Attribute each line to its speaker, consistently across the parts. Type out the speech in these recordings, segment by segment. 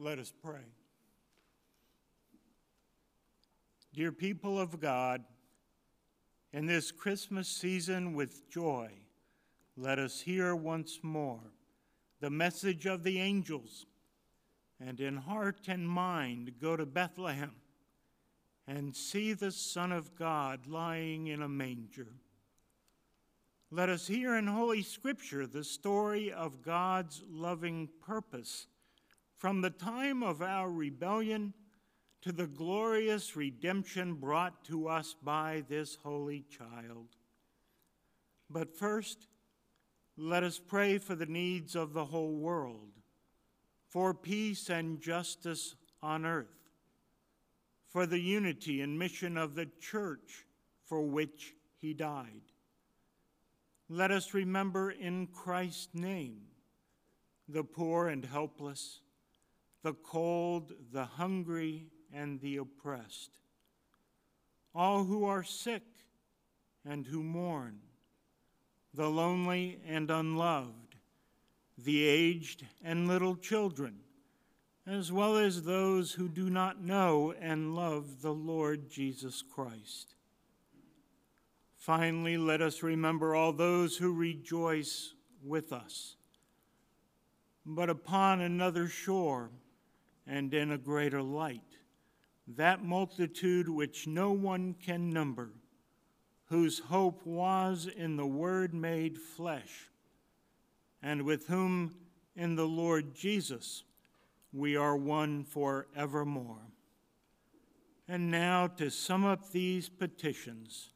Speaker 1: Let us pray. Dear people of God, in this Christmas season with joy, let us hear once more the message of the angels, and in heart and mind go to Bethlehem and see the Son of God lying in a manger. Let us hear in Holy Scripture the story of God's loving purpose from the time of our rebellion to the glorious redemption brought to us by this holy child. But first, let us pray for the needs of the whole world, for peace and justice on earth, for the unity and mission of the church for which he died. Let us remember in Christ's name the poor and helpless the cold, the hungry, and the oppressed, all who are sick and who mourn, the lonely and unloved, the aged and little children, as well as those who do not know and love the Lord Jesus Christ. Finally, let us remember all those who rejoice with us, but upon another shore and in a greater light. That multitude which no one can number, whose hope was in the Word made flesh, and with whom in the Lord Jesus we are one for evermore. And now, to sum up these petitions,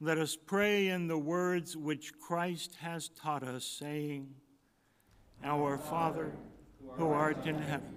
Speaker 1: let us pray in the words which Christ has taught us, saying, Our Father, who art in heaven,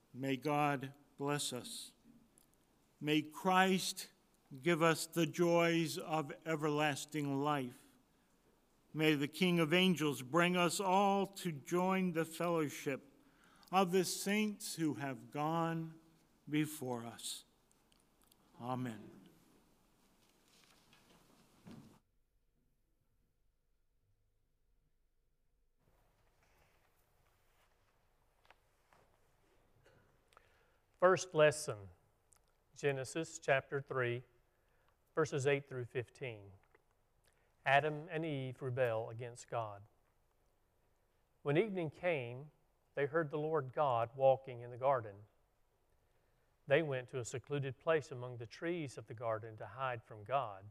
Speaker 1: May God bless us. May Christ give us the joys of everlasting life. May the King of Angels bring us all to join the fellowship of the saints who have gone before us. Amen.
Speaker 2: First lesson Genesis chapter 3, verses 8 through 15. Adam and Eve rebel against God. When evening came, they heard the Lord God walking in the garden. They went to a secluded place among the trees of the garden to hide from God.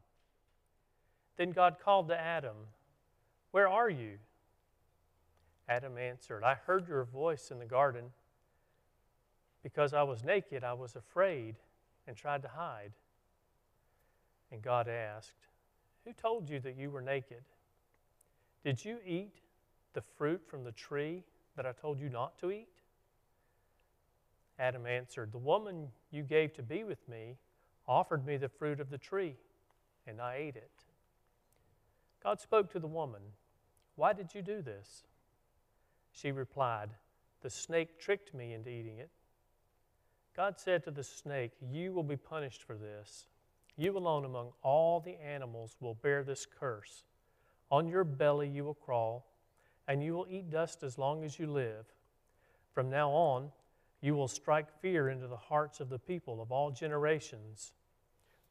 Speaker 2: Then God called to Adam, Where are you? Adam answered, I heard your voice in the garden because I was naked, I was afraid and tried to hide. And God asked, Who told you that you were naked? Did you eat the fruit from the tree that I told you not to eat? Adam answered, The woman you gave to be with me offered me the fruit of the tree, and I ate it. God spoke to the woman, Why did you do this? She replied, The snake tricked me into eating it. God said to the snake, You will be punished for this. You alone among all the animals will bear this curse. On your belly you will crawl, and you will eat dust as long as you live. From now on, you will strike fear into the hearts of the people of all generations.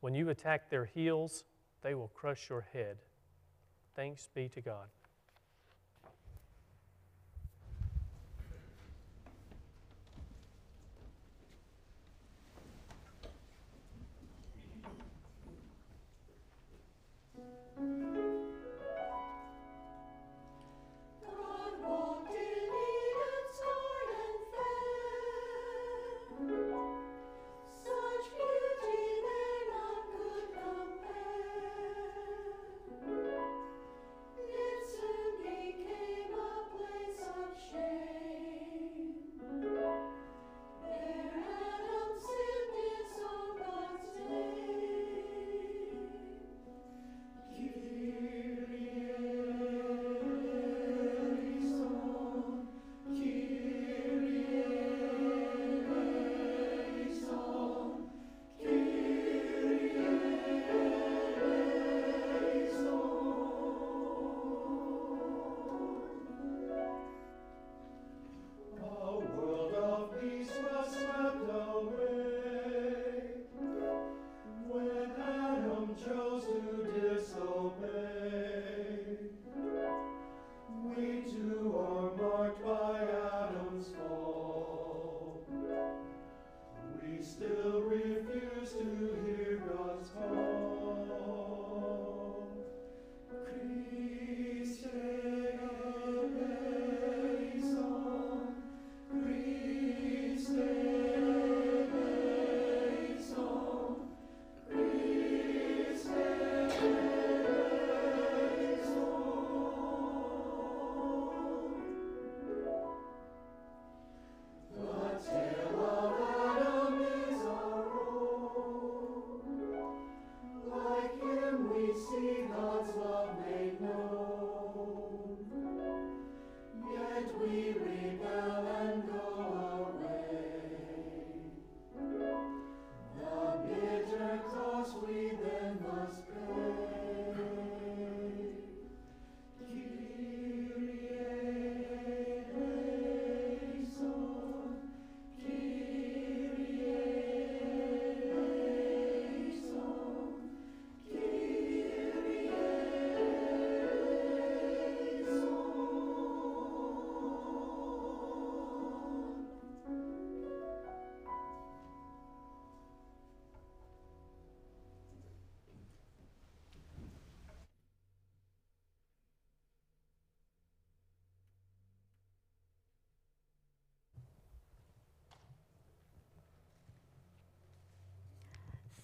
Speaker 2: When you attack their heels, they will crush your head. Thanks be to God.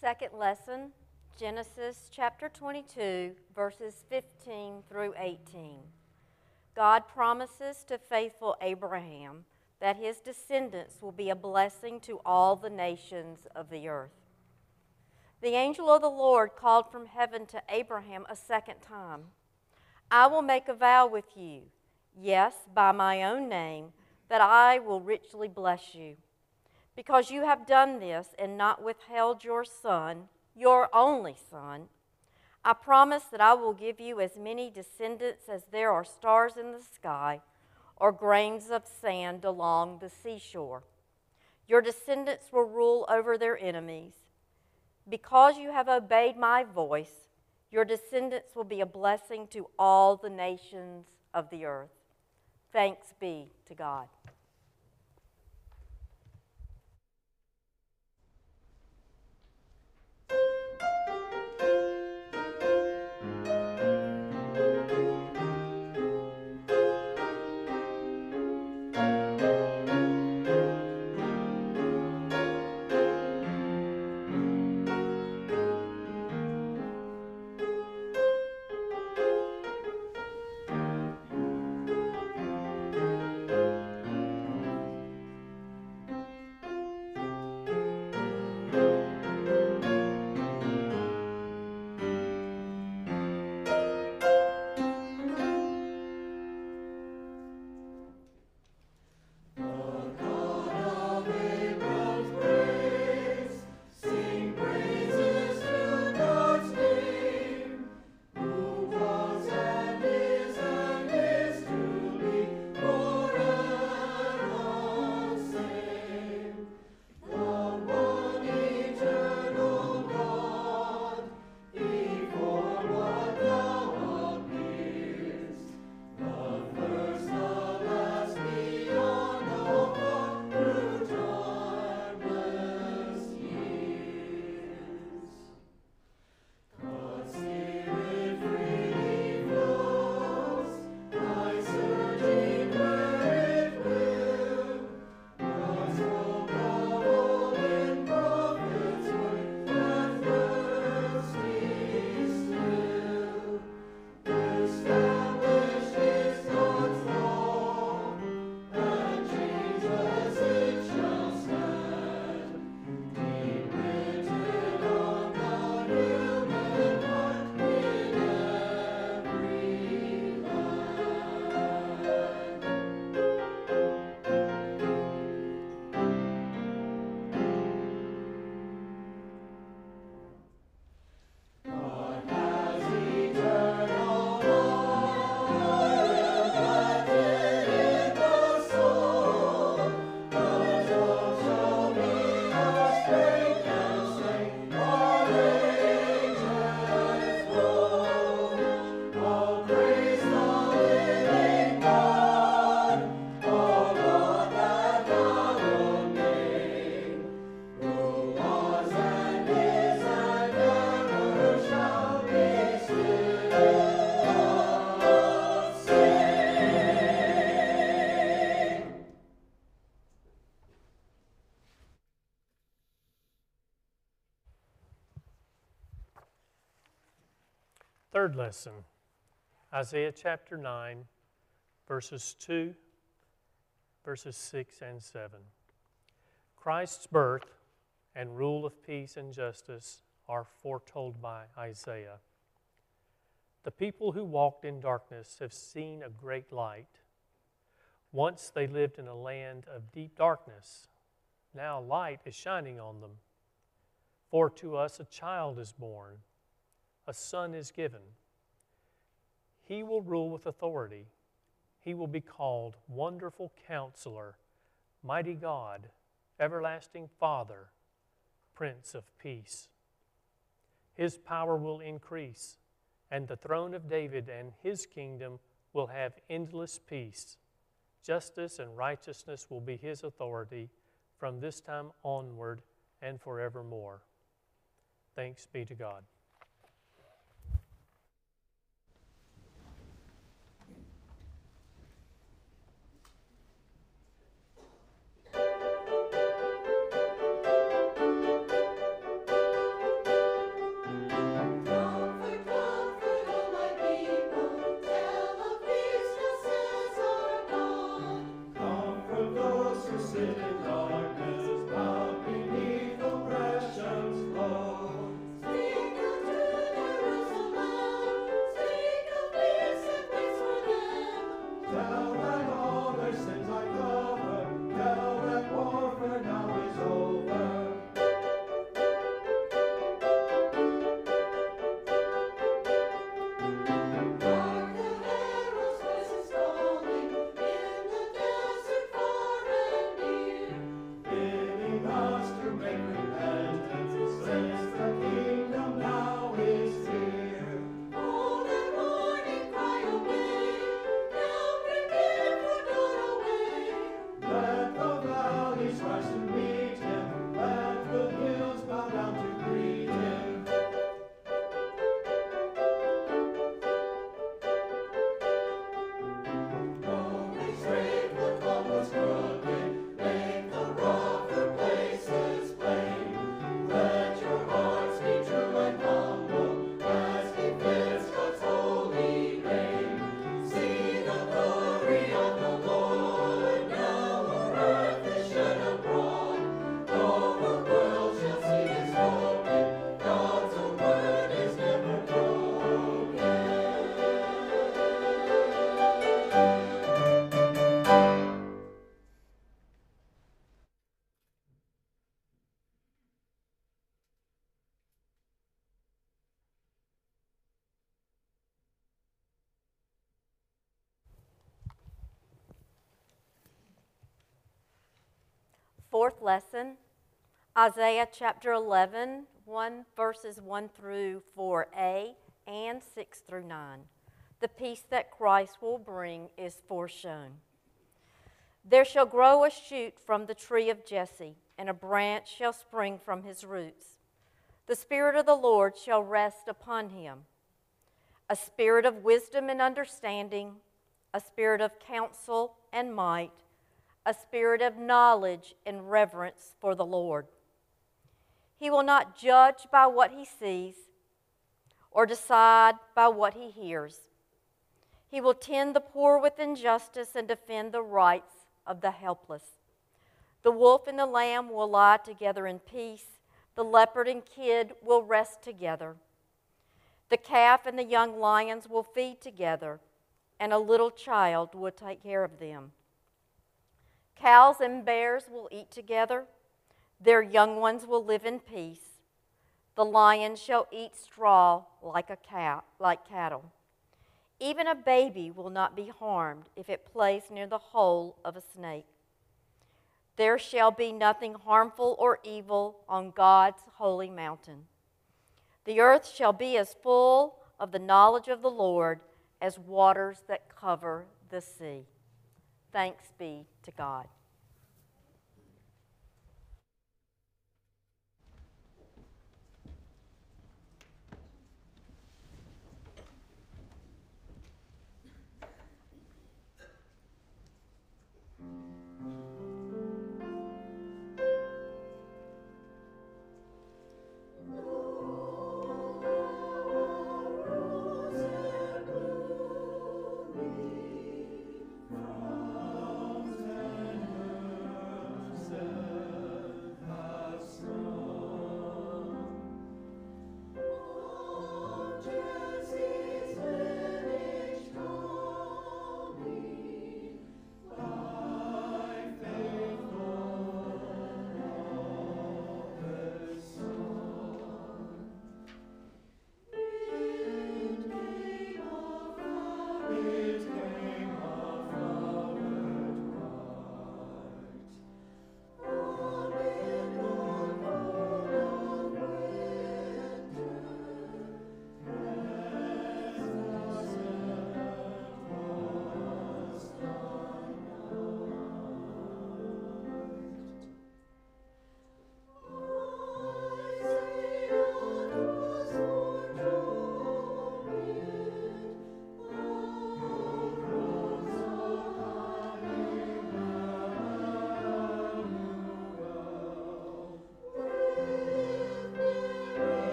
Speaker 3: Second lesson, Genesis chapter 22, verses 15 through 18. God promises to faithful Abraham that his descendants will be a blessing to all the nations of the earth. The angel of the Lord called from heaven to Abraham a second time I will make a vow with you, yes, by my own name, that I will richly bless you. Because you have done this and not withheld your son, your only son, I promise that I will give you as many descendants as there are stars in the sky or grains of sand along the seashore. Your descendants will rule over their enemies. Because you have obeyed my voice, your descendants will be a blessing to all the nations of the earth. Thanks be to God.
Speaker 2: Third lesson Isaiah chapter 9, verses 2, verses 6 and 7. Christ's birth and rule of peace and justice are foretold by Isaiah. The people who walked in darkness have seen a great light. Once they lived in a land of deep darkness. Now light is shining on them. For to us a child is born a son is given. He will rule with authority. He will be called Wonderful Counselor, Mighty God, Everlasting Father, Prince of Peace. His power will increase, and the throne of David and his kingdom will have endless peace. Justice and righteousness will be his authority from this time onward and forevermore. Thanks be to God.
Speaker 4: Isaiah chapter 11, 1 verses 1 through 4a and 6 through 9. The peace that Christ will bring is foreshown. There shall grow a shoot from the tree of Jesse, and a branch shall spring from his roots. The Spirit of the Lord shall rest upon him a spirit of wisdom and understanding, a spirit of counsel and might, a spirit of knowledge and reverence for the Lord. He will not judge by what he sees or decide by what he hears. He will tend the poor with injustice and defend the rights of the helpless. The wolf and the lamb will lie together in peace. The leopard and kid will rest together. The calf and the young lions will feed together, and a little child will take care of them. Cows and bears will eat together. Their young ones will live in peace. The lion shall eat straw like a like cattle. Even a baby will not be harmed if it plays near the hole of a snake. There shall be nothing harmful or evil on God's holy mountain. The earth shall be as full of the knowledge of the Lord as waters that cover the sea. Thanks be to God.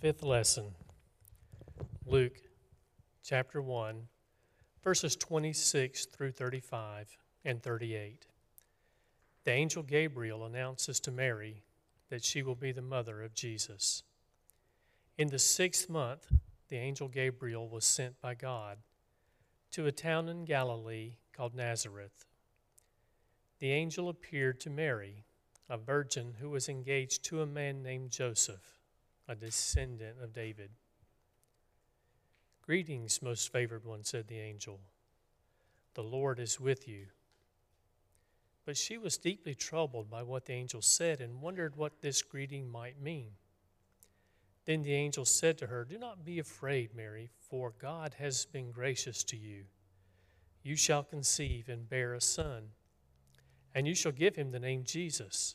Speaker 2: Fifth lesson Luke chapter 1, verses 26 through 35 and 38. The angel Gabriel announces to Mary that she will be the mother of Jesus. In the sixth month, the angel Gabriel was sent by God to a town in Galilee called Nazareth. The angel appeared to Mary, a virgin who was engaged to a man named Joseph, a descendant of David. Greetings, most favored one, said the angel. The Lord is with you. But she was deeply troubled by what the angel said and wondered what this greeting might mean. Then the angel said to her, Do not be afraid, Mary, for God has been gracious to you. You shall conceive and bear a son, and you shall give him the name Jesus.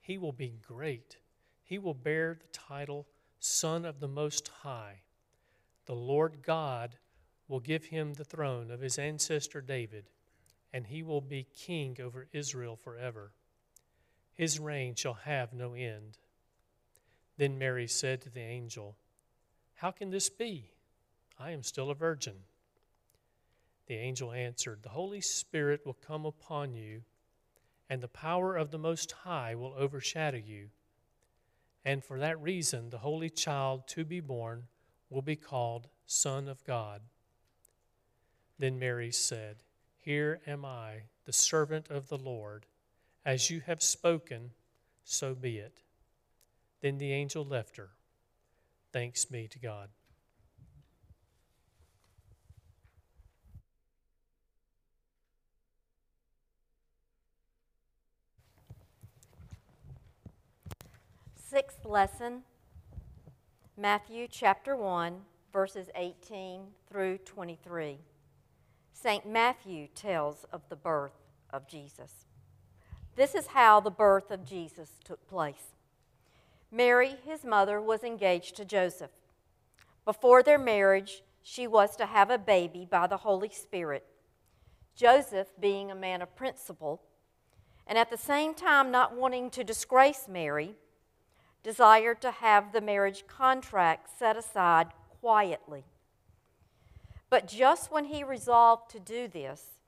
Speaker 2: He will be great. He will bear the title Son of the Most High. The Lord God will give him the throne of his ancestor David, and he will be king over Israel forever. His reign shall have no end. Then Mary said to the angel, How can this be? I am still a virgin. The angel answered, The Holy Spirit will come upon you, and the power of the Most High will overshadow you. And for that reason, the Holy Child to be born will be called Son of God. Then Mary said, Here am I, the servant of the Lord. As you have spoken, so be it. Then the angel left her. Thanks be to God.
Speaker 4: Sixth lesson Matthew chapter 1, verses 18 through 23. St. Matthew tells of the birth of Jesus. This is how the birth of Jesus took place. Mary, his mother, was engaged to Joseph. Before their marriage, she was to have a baby by the Holy Spirit. Joseph, being a man of principle, and at the same time not wanting to disgrace Mary, desired to have the marriage contract set aside quietly. But just when he resolved to do this,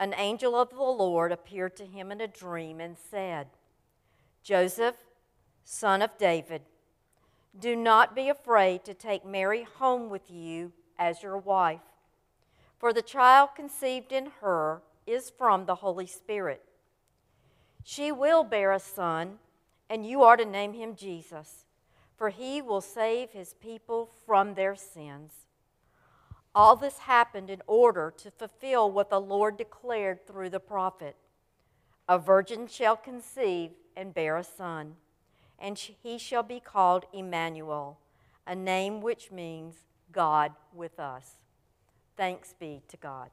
Speaker 4: an angel of the Lord appeared to him in a dream and said, Joseph, son of David, do not be afraid to take Mary home with you as your wife, for the child conceived in her is from the Holy Spirit. She will bear a son and you are to name him Jesus, for he will save his people from their sins. All this happened in order to fulfill what the Lord declared through the prophet A virgin shall conceive and bear a son, and he shall be called Emmanuel, a name which means God with us. Thanks be to God.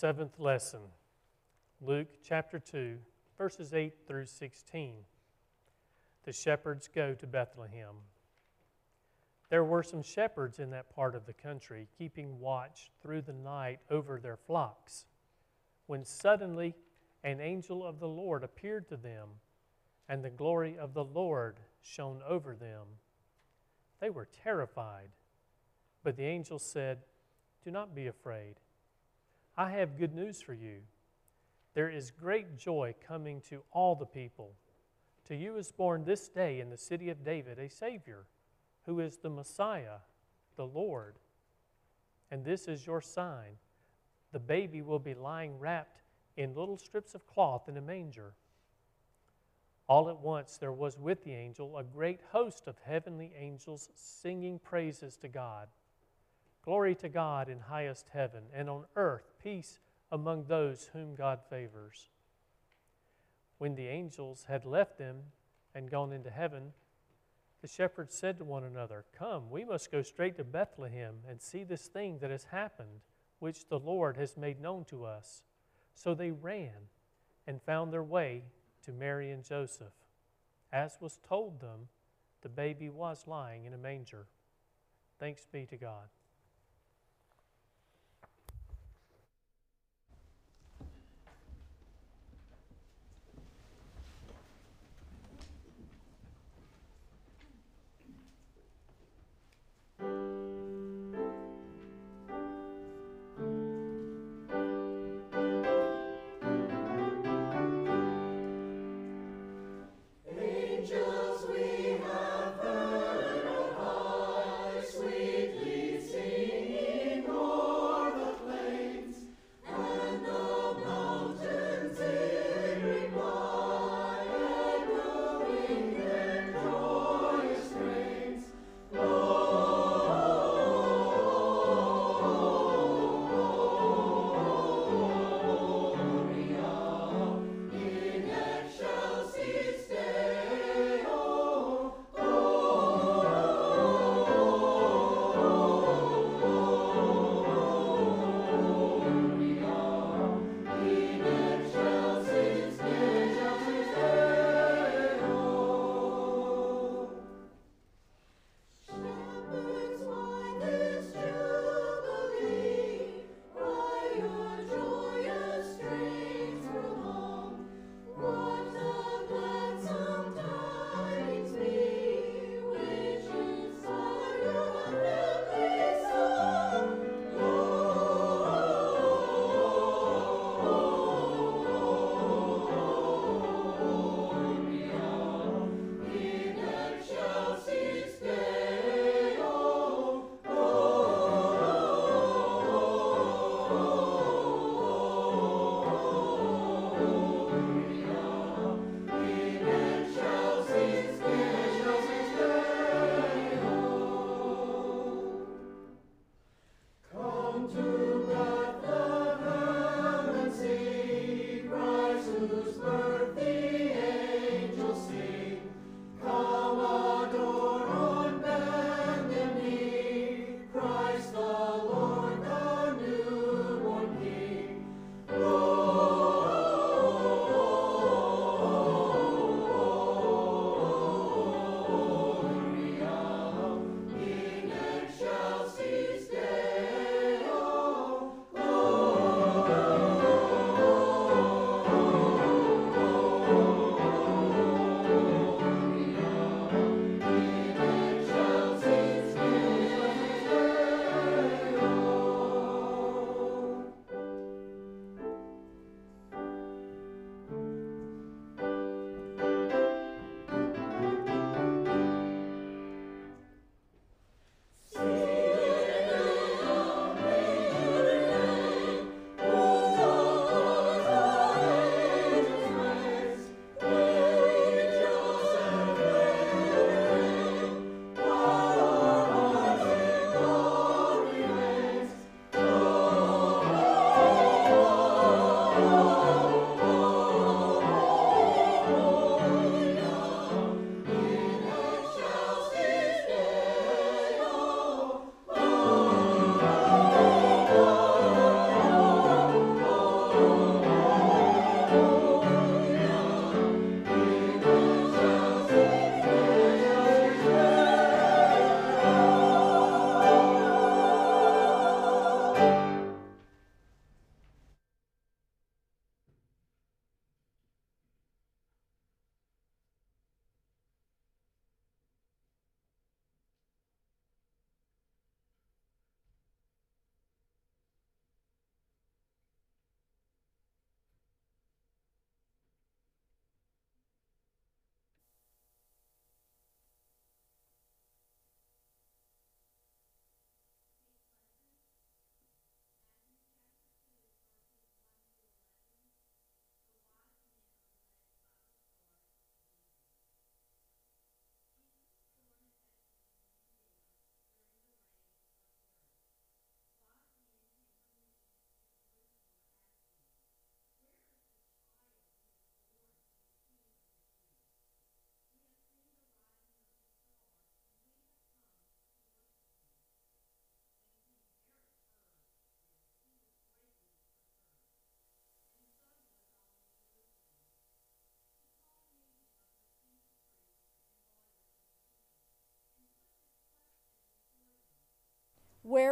Speaker 3: Seventh lesson Luke chapter 2, verses 8 through 16. The shepherds go to Bethlehem. There were some shepherds in that part of the country keeping watch through the night over their flocks, when suddenly an angel of the Lord appeared to them, and the glory of the Lord shone over them. They were terrified. But the angel said, Do not be afraid. I have good news for you. There is great joy coming to all the people. To you is born this day in the city of David a Savior, who is the Messiah, the Lord. And this is your sign the baby will be lying wrapped in little strips of cloth in a manger. All at once there was with the angel a great host of heavenly angels singing praises to God. Glory to God in highest heaven, and on earth peace among those whom God favors. When the angels had left them and gone into heaven, the shepherds said to one another, Come, we must go straight to Bethlehem and see this thing that has happened, which the Lord has made known to us. So they ran and found their way to Mary and Joseph. As was told them, the baby was lying in a manger. Thanks be to God.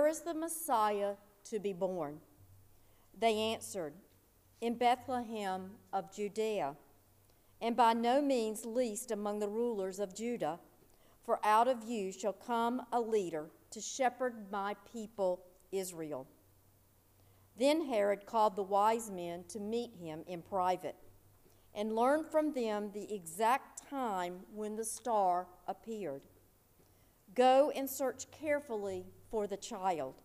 Speaker 4: Is the Messiah to be born? They answered, In Bethlehem of Judea, and by no means least among the rulers of Judah, for out of you shall come a leader to shepherd my people Israel. Then Herod called the wise men to meet him in private and learned from them the exact time when the star appeared. Go and search carefully for the child,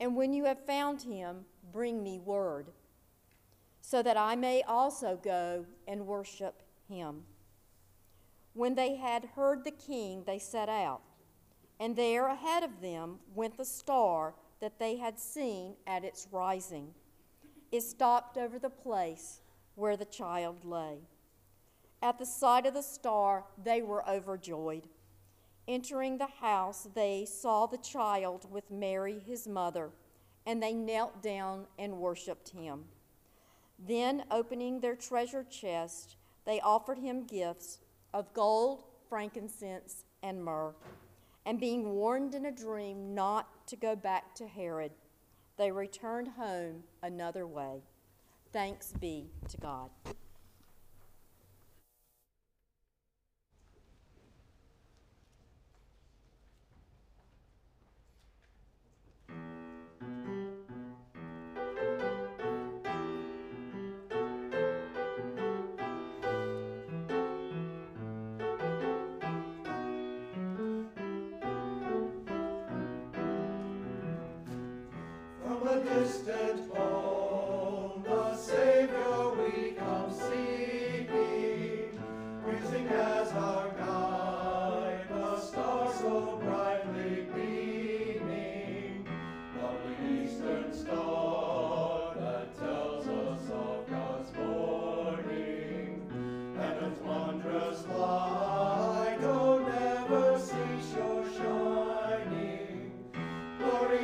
Speaker 4: and when you have found him, bring me word, so that I may also go and worship him. When they had heard the king, they set out, and there ahead of them went the star that they had seen at its rising. It stopped over the place where the child lay. At the sight of the star, they were overjoyed. Entering the house, they saw the child with Mary, his mother, and they knelt down and worshiped him. Then, opening their treasure chest, they offered him gifts of gold, frankincense, and myrrh. And being warned in a dream not to go back to Herod, they returned home another way. Thanks be to God.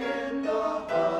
Speaker 3: In the highest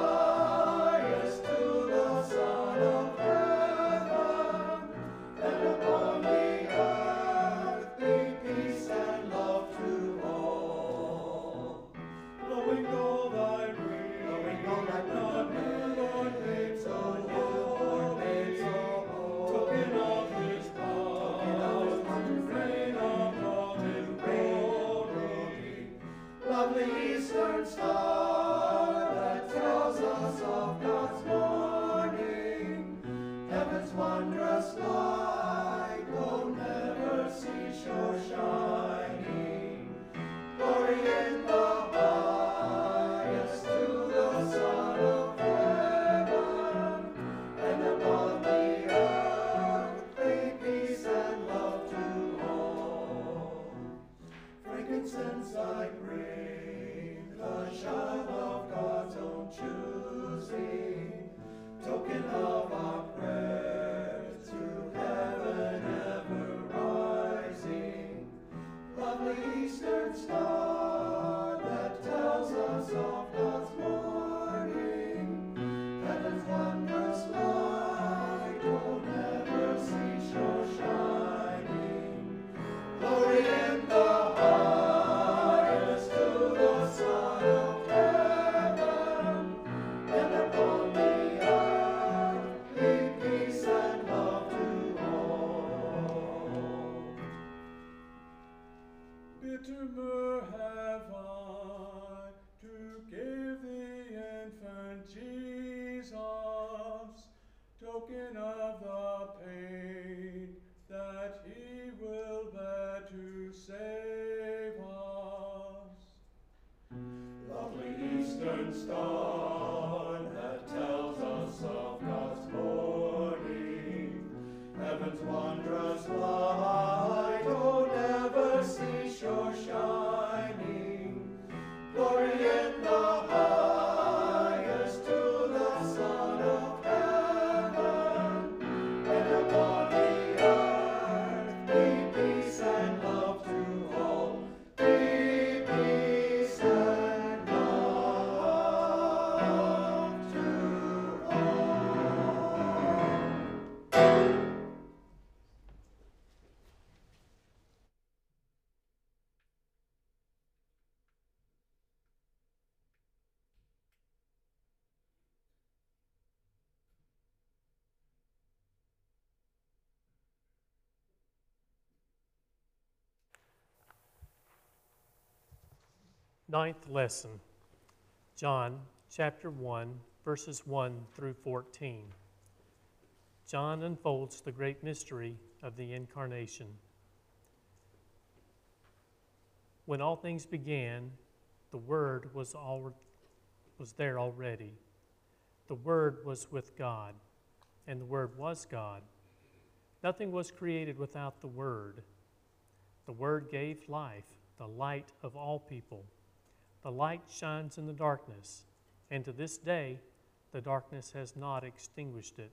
Speaker 3: star
Speaker 2: Ninth lesson John chapter 1, verses 1 through 14. John unfolds the great mystery of the Incarnation. When all things began, the Word was, al- was there already. The Word was with God, and the Word was God. Nothing was created without the Word. The Word gave life, the light of all people. The light shines in the darkness, and to this day the darkness has not extinguished it.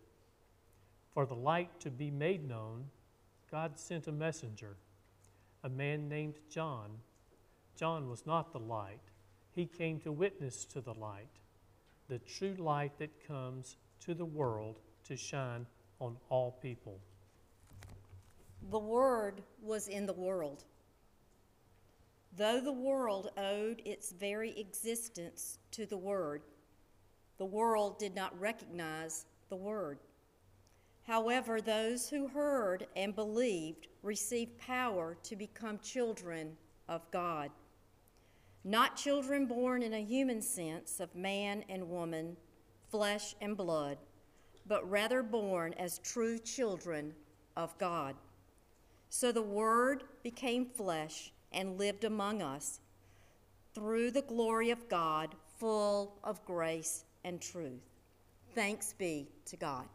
Speaker 2: For the light to be made known, God sent a messenger, a man named John. John was not the light, he came to witness to the light, the true light that comes to the world to shine on all people.
Speaker 3: The Word was in the world. Though the world owed its very existence to the Word, the world did not recognize the Word. However, those who heard and believed received power to become children of God. Not children born in a human sense of man and woman, flesh and blood, but rather born as true children of God. So the Word became flesh and lived among us through the glory of God, full of grace and truth. Thanks be to God.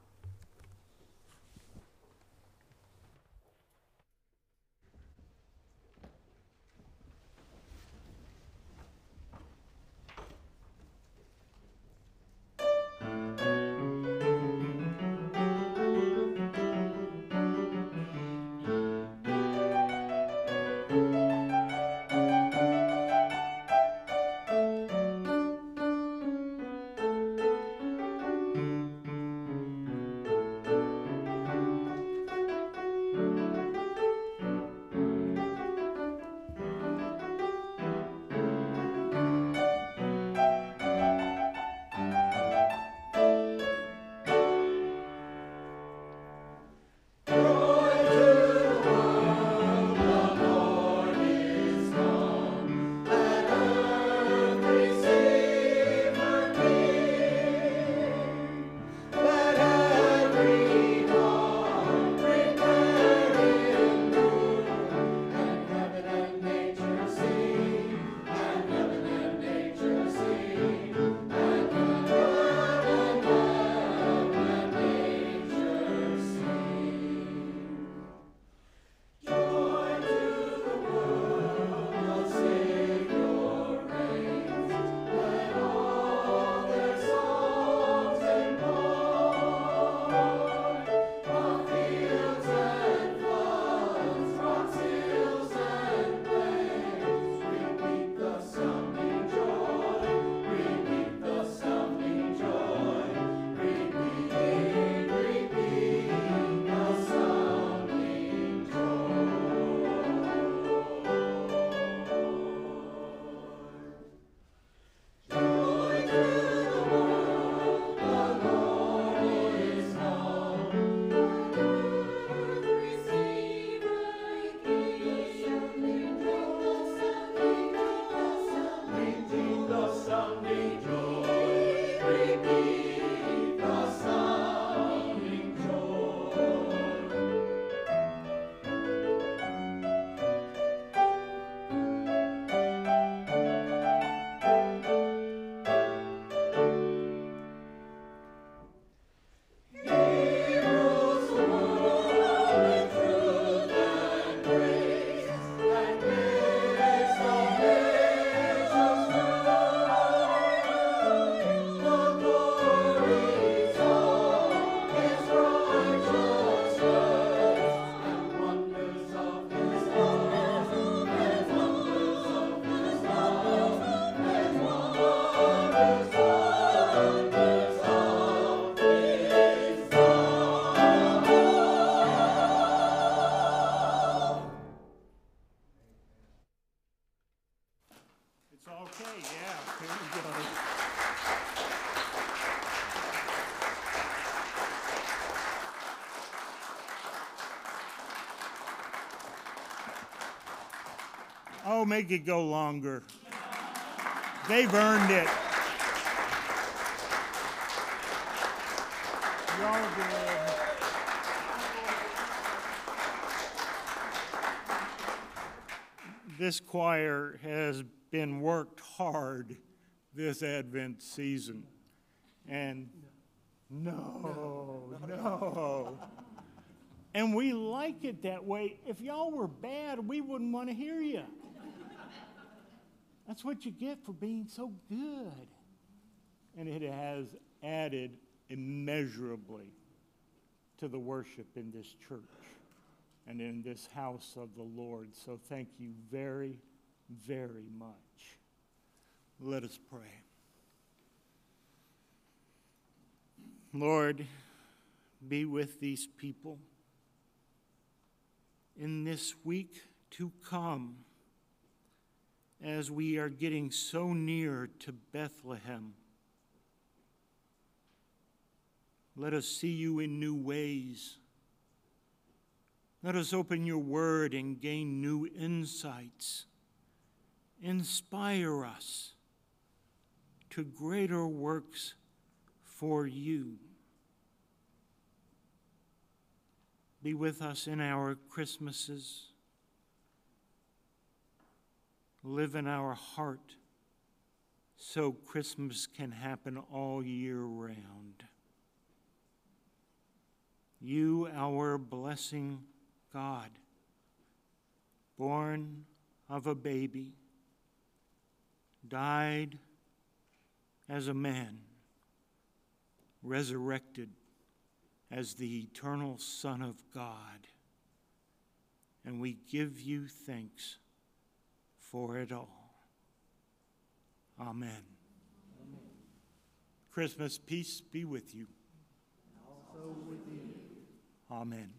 Speaker 1: Oh, make it go longer. They've earned it. Y'all. This choir has been worked hard this Advent season. And no, no. And we like it that way. If y'all were bad, we wouldn't want to hear you. That's what you get for being so good. And it has added immeasurably to the worship in this church and in this house of the Lord. So thank you very, very much. Let us pray. Lord, be with these people in this week to come as we are getting so near to Bethlehem. Let us see you in new ways. Let us open your word and gain new insights. Inspire us to greater works for you. Be with us in our Christmases. Live in our heart so Christmas can happen all year round. You, our blessing God, born of a baby, died as a man, resurrected as the eternal Son of God. And we give you thanks for it all. Amen. Christmas peace be with you. Also with you. Amen.